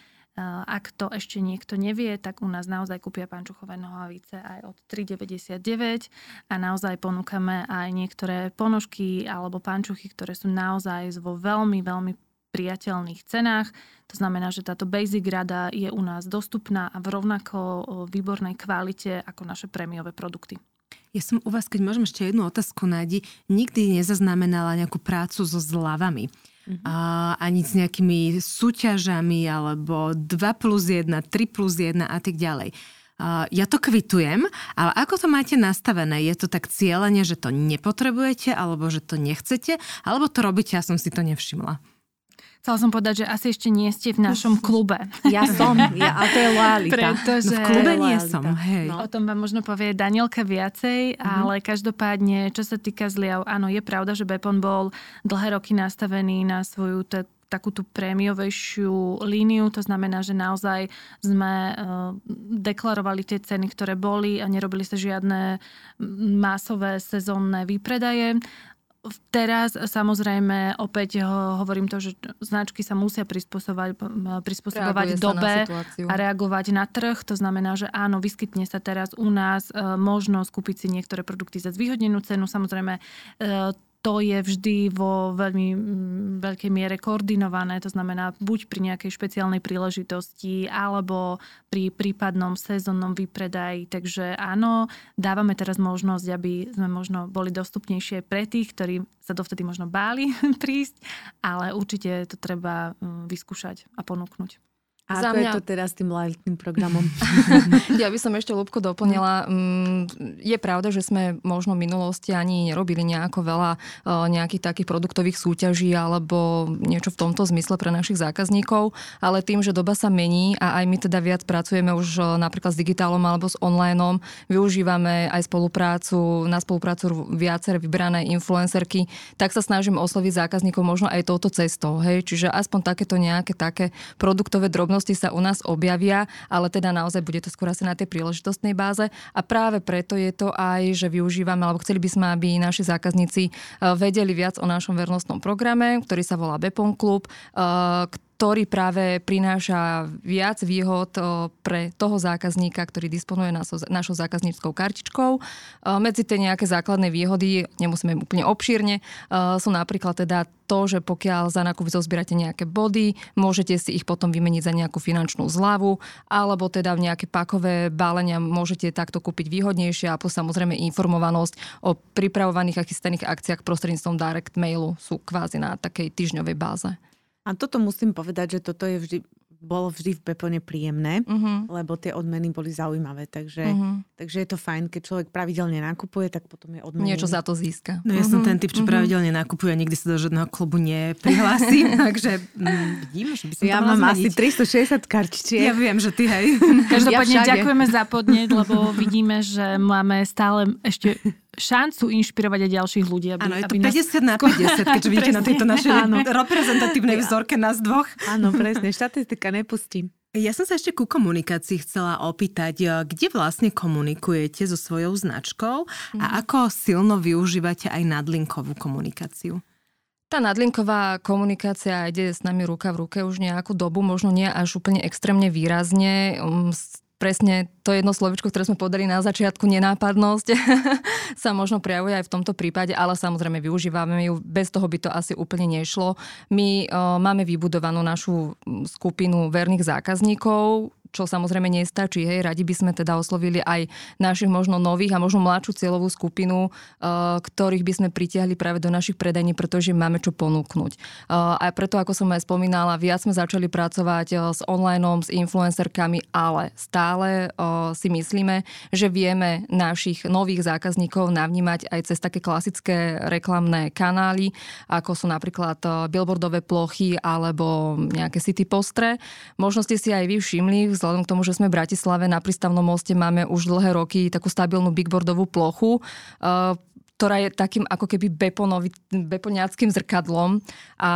ak to ešte niekto nevie, tak u nás naozaj kúpia pančuchové nohavice aj od 3,99 a naozaj ponúkame aj niektoré ponožky alebo pančuchy, ktoré sú naozaj vo veľmi, veľmi priateľných cenách. To znamená, že táto basic rada je u nás dostupná a v rovnako výbornej kvalite ako naše prémiové produkty. Ja som u vás, keď môžem ešte jednu otázku nájdi, nikdy nezaznamenala nejakú prácu so zľavami. Mm-hmm. A, ani s nejakými súťažami alebo 2 plus 1, 3 plus 1 a tak ďalej. Uh, ja to kvitujem, ale ako to máte nastavené? Je to tak cieľenie, že to nepotrebujete, alebo že to nechcete, alebo to robíte, ja som si to nevšimla? Chcela som povedať, že asi ešte nie ste v našom klube. Ja som, ja, a to je lojalita. Pretože... No v klube nie som, hej. No. O tom vám možno povie Danielka viacej, mm-hmm. ale každopádne, čo sa týka zliav, áno, je pravda, že Bepon bol dlhé roky nastavený na svoju t- takú tú prémiovejšiu líniu, to znamená, že naozaj sme uh, deklarovali tie ceny, ktoré boli a nerobili sa žiadne masové sezónne výpredaje. Teraz samozrejme opäť hovorím to, že značky sa musia prispôsobovať, prispôsobovať dobe a reagovať na trh. To znamená, že áno, vyskytne sa teraz u nás e, možnosť kúpiť si niektoré produkty za zvýhodnenú cenu. Samozrejme, e, to je vždy vo veľmi mm, veľkej miere koordinované, to znamená buď pri nejakej špeciálnej príležitosti alebo pri prípadnom sezónnom vypredaji. Takže áno, dávame teraz možnosť, aby sme možno boli dostupnejšie pre tých, ktorí sa dovtedy možno báli prísť, ale určite to treba mm, vyskúšať a ponúknuť. A Za ako je mňa- to teraz s tým loyaltným programom? Ja by som ešte Lubko doplnila. Mm, Je pravda, že sme možno v minulosti ani nerobili nejako veľa eh, nejakých takých produktových súťaží alebo niečo v tomto zmysle pre našich zákazníkov, ale tým, že doba sa mení a aj my teda viac pracujeme už eh, napríklad s digitálom alebo s onlineom, využívame aj spoluprácu, na spoluprácu viaceré vybrané influencerky, tak sa snažím osloviť zákazníkov možno aj touto cestou. Hej? Čiže aspoň takéto nejaké také produktové drobnosti sa u nás objavia, ale teda naozaj bude to skôr asi na tej príležitostnej báze. A práve preto je to aj, že využívame, alebo chceli by sme, aby naši zákazníci eh, vedeli viac o našom vernostnom programe, ktorý sa volá Bepon Club, eh, ktorý práve prináša viac výhod pre toho zákazníka, ktorý disponuje našou, zákazníckou kartičkou. Medzi tie nejaké základné výhody, nemusíme úplne obšírne, sú napríklad teda to, že pokiaľ za nákup zozbierate nejaké body, môžete si ich potom vymeniť za nejakú finančnú zľavu, alebo teda v nejaké pakové balenia môžete takto kúpiť výhodnejšie a plus samozrejme informovanosť o pripravovaných a chystaných akciách prostredníctvom direct mailu sú kvázi na takej týždňovej báze. A toto musím povedať, že toto je vždy, bolo vždy v Pepone príjemné, Uh-huh. lebo tie odmeny boli zaujímavé. Takže, Uh-huh. takže je to fajn, keď človek pravidelne nakupuje, tak potom je odmenený. Niečo za to získa. No ja som ten typ, čo pravidelne nakupuje a nikdy sa do žiadneho klubu neprihlásim, takže mm, vidím, že by som Ja mám asi zmeniť. 360 kartičiek. Ja viem, že ty hej. Každopádne Ja všade. ďakujeme za podnet, lebo vidíme, že máme stále ešte šancu inšpirovať aj ďalších ľudí. Aby, Áno, je to aby nás 50 na 50, keďže vidíte na Presne. tejto našej Áno. reprezentatívnej vzorke nás dvoch. Áno, presne, štatistika nepustí. Ja som sa ešte ku komunikácii chcela opýtať, e, kde vlastne komunikujete so svojou značkou a ako silno využívate aj nadlinkovú komunikáciu? Tá nadlinková komunikácia ide s nami ruka v ruke už nejakú dobu, možno nie až úplne extrémne výrazne. Presne to jedno slovičko, ktoré sme podali na začiatku, nenápadnosť, sa možno prejavuje aj v tomto prípade, ale samozrejme využívame ju. Bez toho by to asi úplne nešlo. My uh, máme vybudovanú našu mm, skupinu verných zákazníkov, čo samozrejme nestačí. Hej, radi by sme teda oslovili aj našich možno nových a možno mladšiu cieľovú skupinu, uh, ktorých by sme pritiahli práve do našich predajní, pretože máme čo ponúknuť. Uh, a preto, ako som aj spomínala, viac sme začali pracovať uh, s onlineom, s influencerkami, ale stále si myslíme, že vieme našich nových zákazníkov navnímať aj cez také klasické reklamné kanály, ako sú napríklad billboardové plochy alebo nejaké city postre. Možno ste si aj vy všimli, vzhľadom k tomu, že sme v Bratislave na prístavnom moste máme už dlhé roky takú stabilnú bigboardovú plochu, uh, ktorá je takým ako keby beponovi, beponiackým zrkadlom. A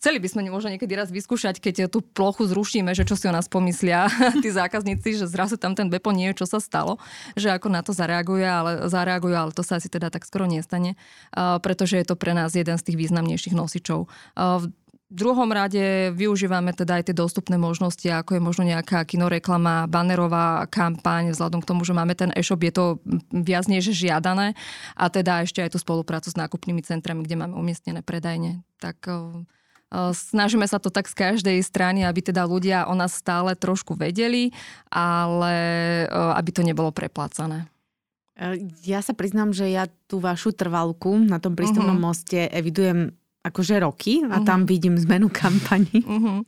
chceli by sme možno niekedy raz vyskúšať, keď tú plochu zrušíme, že čo si o nás pomyslia tí zákazníci, že zrazu tam ten bepon nie je, čo sa stalo, že ako na to zareaguje, ale, zareagujú, ale to sa asi teda tak skoro nestane, uh, pretože je to pre nás jeden z tých významnejších nosičov. V druhom rade využívame teda aj tie dostupné možnosti, ako je možno nejaká kinoreklama, banerová kampaň, vzhľadom k tomu, že máme ten e-shop, je to viac než žiadané a teda ešte aj tú spoluprácu s nákupnými centrami, kde máme umiestnené predajne. Tak o, o, snažíme sa to tak z každej strany, aby teda ľudia o nás stále trošku vedeli, ale o, aby to nebolo preplácané. E, Ja sa priznám, že ja tú vašu trvalku na tom prístavnom Mhm. moste evidujem akože roky a Mhm. tam vidím zmenu kampani. Uh-huh.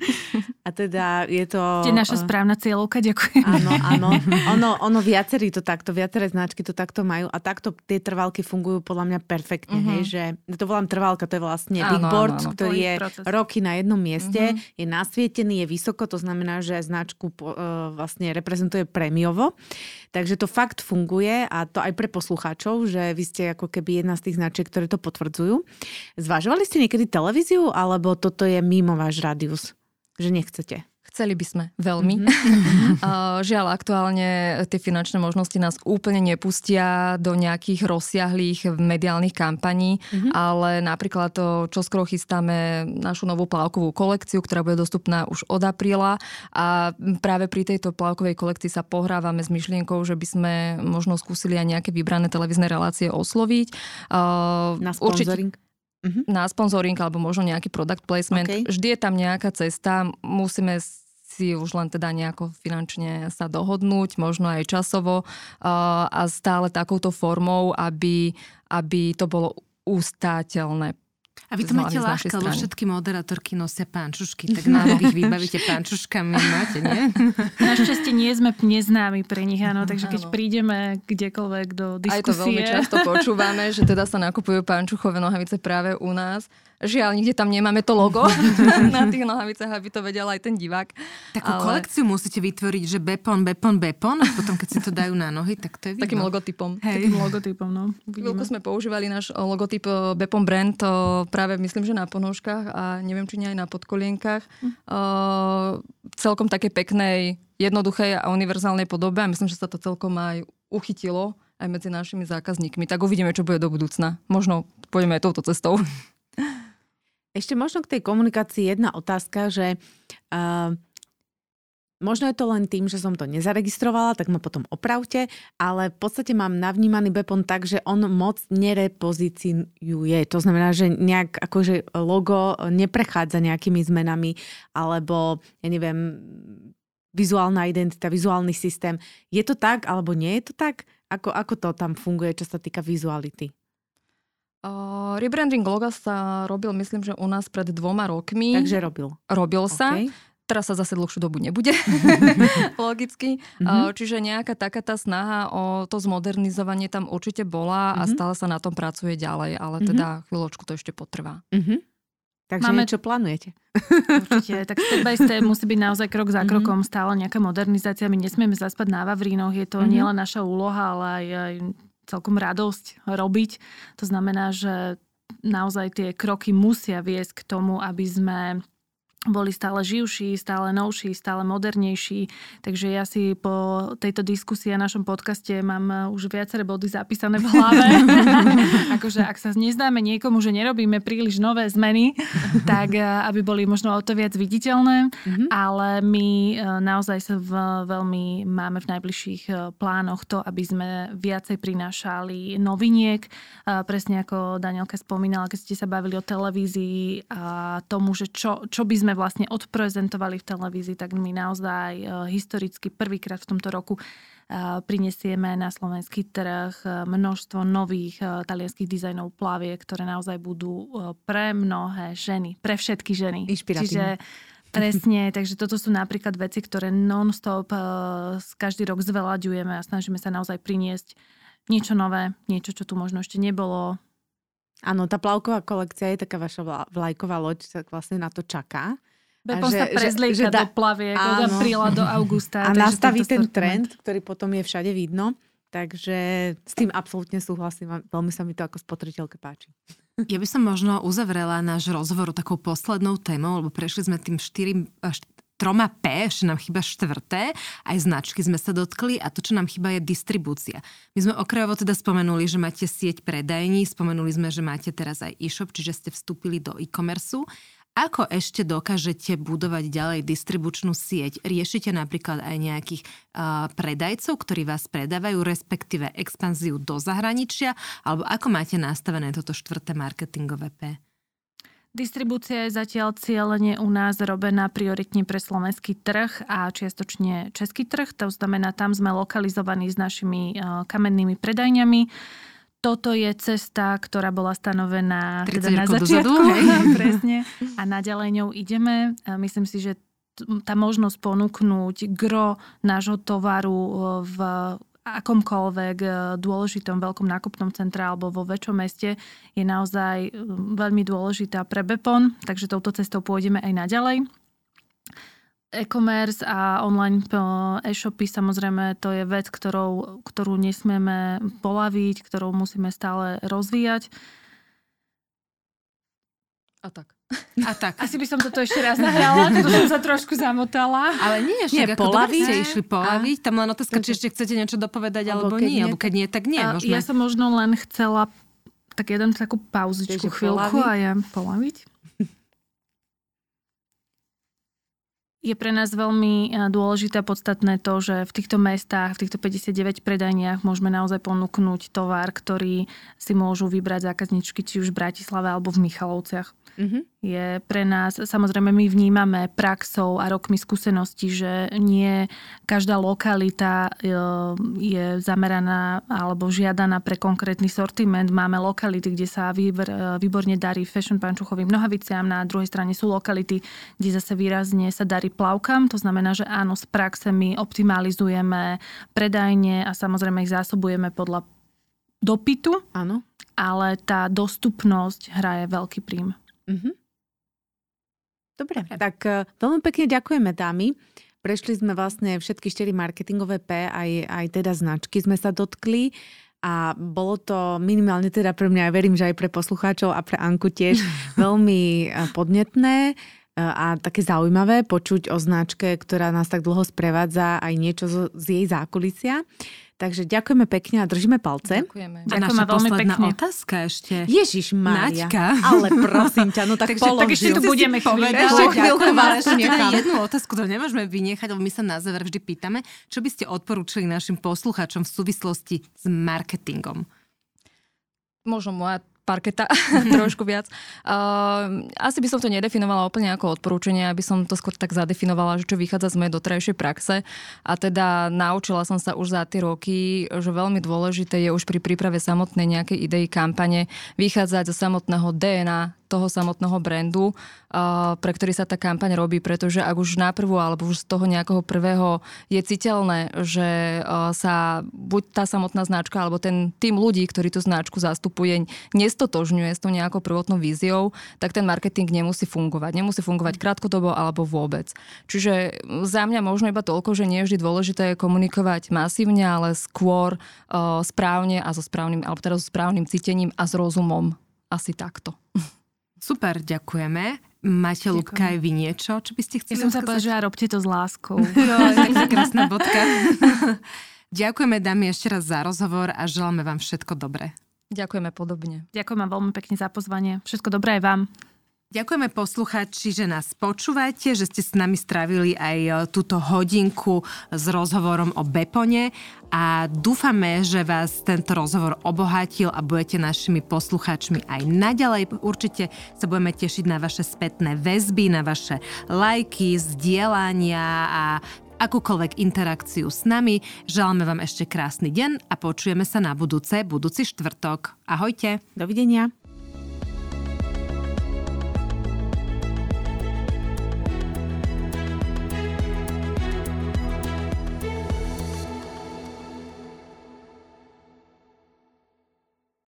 A teda je to... Ste naša e, správna cieľovka, ďakujem. Áno, áno. Ono, ono viacerí to takto, viaceré značky to takto majú a takto tie trvalky fungujú podľa mňa perfektne, Mhm. hej, že to volám trvalka, to je vlastne Áno, big board, áno, áno. ktorý je proces. roky na jednom mieste, Mhm. je nasvietený, je vysoko, to znamená, že značku po- e, vlastne reprezentuje prémiovo. Takže to fakt funguje a to aj pre poslucháčov, že vy ste ako keby jedna z tých značiek, ktoré to potvrdzujú. Zvažovali ste niekedy televíziu, alebo toto je mimo váš radius? Že nechcete? Chceli by sme veľmi. Uh, Žiaľ, aktuálne tie finančné možnosti nás úplne nepustia do nejakých rozsiahlých mediálnych kampaní, ale napríklad to, čo skoro chystáme našu novú plavkovú kolekciu, ktorá bude dostupná už od apríla a práve pri tejto plavkovej kolekcii sa pohrávame s myšlienkou, že by sme možno skúsili aj nejaké vybrané televízne relácie osloviť. Na určite- sponzoring? na sponsoring alebo možno nejaký product placement. OK. Vždy je tam nejaká cesta, musíme si už len teda nejako finančne sa dohodnúť, možno aj časovo a stále takouto formou, aby, aby to bolo ústateľné. A vy to máte ľahké, lebo všetky moderátorky nosia pančušky, tak na ich vybavíte pančuškami, máte, nie? Našťastie nie sme neznámi pre nich, áno, takže keď prídeme kdekoľvek do diskusie. Aj to veľmi často počúvame, že teda sa nakupujú pančuchové nohavice práve u nás. Žiaľ, nikde tam nemáme to logo na tých nohavicách, aby to vedel aj ten divák. Takú ale... kolekciu musíte vytvoriť, že bepon, bepon, bepon a potom keď si to dajú na nohy, tak to je vidno. Takým logotypom. Hej. Takým logotypom, no. Chvíľku sme používali náš logotyp eh, Bepon brand to práve myslím, že na ponožkách a neviem, či nie aj na podkolienkach. Hm. Uh, celkom také peknej, jednoduchej a univerzálnej podobe a myslím, že sa to celkom aj uchytilo aj medzi našimi zákazníkmi. Tak uvidíme, čo bude do budúcna. Možno pôjdeme aj touto cestou. Ešte možno k tej komunikácii jedna otázka, že uh, možno je to len tým, že som to nezaregistrovala, tak ma potom opravte, ale v podstate mám navnímaný Bepon tak, že on moc nerepozíciuje. To znamená, že nejak akože logo neprechádza nejakými zmenami, alebo ja neviem, vizuálna identita, vizuálny systém. Je to tak, alebo nie je to tak? Ako, ako to tam funguje, čo sa týka vizuality? Uh, rebranding loga sa robil, myslím, že u nás pred dvoma rokmi. Takže robil. Robil sa. Okay. Teraz sa zase dlhšiu dobu nebude, logicky. Mm-hmm. Uh, čiže nejaká taká tá snaha o to zmodernizovanie tam určite bola mm-hmm. a mhm. stále sa na tom pracuje ďalej, ale mm-hmm. teda chvíľočku to ešte potrvá. Mm-hmm. Takže Máme... čo plánujete? Určite, tak step by step musí byť naozaj krok za mhm. krokom, mm-hmm. stále nejaká modernizácia. My nesmieme zaspať na Vavrínoch, je to mm-hmm. nielen naša úloha, ale aj, aj celkom radosť robiť. To znamená, že naozaj tie kroky musia viesť k tomu, aby sme boli stále živší, stále novší, stále modernejší. Takže ja si po tejto diskusii a našom podcaste mám eh, už viaceré body zapísané v hlave. akože ak sa neznáme niekomu, že nerobíme príliš nové zmeny, tak eh, aby boli možno o to viac viditeľné. Mm-hmm. Ale my eh, naozaj sa v, veľmi máme v najbližších plánoch to, aby sme viacej prinášali noviniek. Presne ako Danielka spomínala, keď ste sa bavili o televízii a tomu, že čo, čo by sme sme vlastne odprezentovali v televízii, tak my naozaj e, historicky prvýkrát v tomto roku e, prinesieme na slovenský trh e, množstvo nových talianských dizajnov plavie, ktoré naozaj budú pre mnohé ženy, pre všetky ženy. Čiže Presne, takže toto sú napríklad veci, ktoré non-stop každý rok zvelaďujeme a snažíme sa naozaj priniesť niečo nové, niečo, čo tu možno ešte nebolo, Áno, tá plavková kolekcia je taká vaša vlajková loď, sa vlastne na to čaká. Bepon sa prezlieka že, že da, do plaviek od apríla do augusta. A nastaví ten trend, ktorý potom je všade vidno. Takže s tým absolútne súhlasím. Veľmi sa mi to ako spotriteľke páči. Ja by som možno uzavrela náš rozhovor takou poslednou témou, lebo prešli sme tým štyrým, troma P, ešte nám chyba štvrté, aj značky sme sa dotkli a to, čo nám chyba, je distribúcia. My sme okrajovo teda spomenuli, že máte sieť predajní, spomenuli sme, že máte teraz aj e-shop, čiže ste vstúpili do e-commerce. Ako ešte dokážete budovať ďalej distribučnú sieť? Riešite napríklad aj nejakých uh, predajcov, ktorí vás predávajú, respektíve expanziu do zahraničia? Alebo ako máte nastavené toto štvrté marketingové P? Distribúcia je zatiaľ cieľene u nás robená prioritne pre slovenský trh a čiastočne český trh. To znamená, tam sme lokalizovaní s našimi e, kamennými predajňami. Toto je cesta, ktorá bola stanovená teda na začiatku. Dozadu, presne. A naďalej ňou ideme. Myslím si, že tá možnosť ponúknuť gro nášho tovaru e, v akomkoľvek e, dôležitom veľkom nákupnom centre alebo vo väčšom meste je naozaj e, veľmi dôležitá pre Bepon, takže touto cestou pôjdeme aj naďalej. E-commerce a online e, e-shopy samozrejme to je vec, ktorou, ktorú nesmieme polaviť, ktorou musíme stále rozvíjať. A tak. A tak. Asi by som toto ešte raz nahrala, to som sa trošku zamotala. Ale nie, ešte ako polaviť. ste išli polaviť. Tam len otázka, či ešte chcete niečo dopovedať, alebo, alebo nie. Alebo keď nie, tak nie. Môžeme. Ja som možno len chcela tak jeden takú pauzičku, chvíľku a ja polaviť. Je pre nás veľmi dôležité a podstatné to, že v týchto mestách, v týchto 59 predajniach môžeme naozaj ponúknuť tovar, ktorý si môžu vybrať zákazničky či už v Bratislave alebo v Michalovciach. Mm-hmm. je pre nás, samozrejme my vnímame praxou a rokmi skúsenosti, že nie každá lokalita e, je zameraná alebo žiadaná pre konkrétny sortiment. Máme lokality, kde sa výborne darí fashion pančuchovým nohaviciam, na druhej strane sú lokality, kde zase výrazne sa darí plavkám. To znamená, že áno, z praxe my optimalizujeme predajne a samozrejme ich zásobujeme podľa dopytu. Áno. Ale tá dostupnosť hraje veľký prím. Mm-hmm. Dobre, tak uh, veľmi pekne ďakujeme dámy. Prešli sme vlastne všetky štyri marketingové P, aj, aj teda značky sme sa dotkli a bolo to minimálne teda pre mňa, ja verím, že aj pre poslucháčov a pre Anku tiež veľmi e, podnetné e, a také zaujímavé počuť o značke, ktorá nás tak dlho sprevádza aj niečo z, z jej zákulisia. Takže ďakujeme pekne a držíme palce. Ďakujeme. A naša veľmi posledná pekne. otázka ešte. Ježiš Mária. Ale prosím ťa, no tak Takže, položil. Tak ešte tu budeme. Ešte chvíľku vás jednu otázku, to nemôžeme vynechať, lebo my sa na záver vždy pýtame, čo by ste odporúčili našim poslucháčom v súvislosti s marketingom? Možno moja parketa trošku viac. Uh, asi by som to nedefinovala úplne ako odporúčanie, aby som to skôr tak zadefinovala, že čo vychádza z mojej doterajšej praxe. A teda naučila som sa už za tie roky, že veľmi dôležité je už pri príprave samotnej nejakej idei kampane vychádzať zo samotného DNA toho samotného brandu, pre ktorý sa tá kampaň robí, pretože ak už naprvu alebo už z toho nejakého prvého je citeľné, že sa buď tá samotná značka alebo ten tým ľudí, ktorí tú značku zastupuje, nestotožňuje s tou nejakou prvotnou víziou, tak ten marketing nemusí fungovať. Nemusí fungovať krátkodobo alebo vôbec. Čiže za mňa možno iba toľko, že nie je vždy dôležité komunikovať masívne, ale skôr správne a so správnym, alebo teda so správnym cítením a s rozumom. Asi takto. Super, ďakujeme. Máte, Lubka, aj vy niečo, čo by ste chceli Ja som sa povedať, že robte to s láskou. Jo, je krásna bodka. Ďakujeme, dámy, ešte raz za rozhovor a želáme vám všetko dobré. Ďakujeme podobne. Ďakujem vám veľmi pekne za pozvanie. Všetko dobré aj vám. Ďakujeme posluchači, že nás počúvate, že ste s nami strávili aj e, túto hodinku s rozhovorom o Bepone a dúfame, že vás tento rozhovor obohatil a budete našimi posluchačmi aj naďalej. Určite sa budeme tešiť na vaše spätné väzby, na vaše lajky, zdieľania a akúkoľvek interakciu s nami. Želáme vám ešte krásny deň a počujeme sa na budúce, budúci štvrtok. Ahojte. Dovidenia.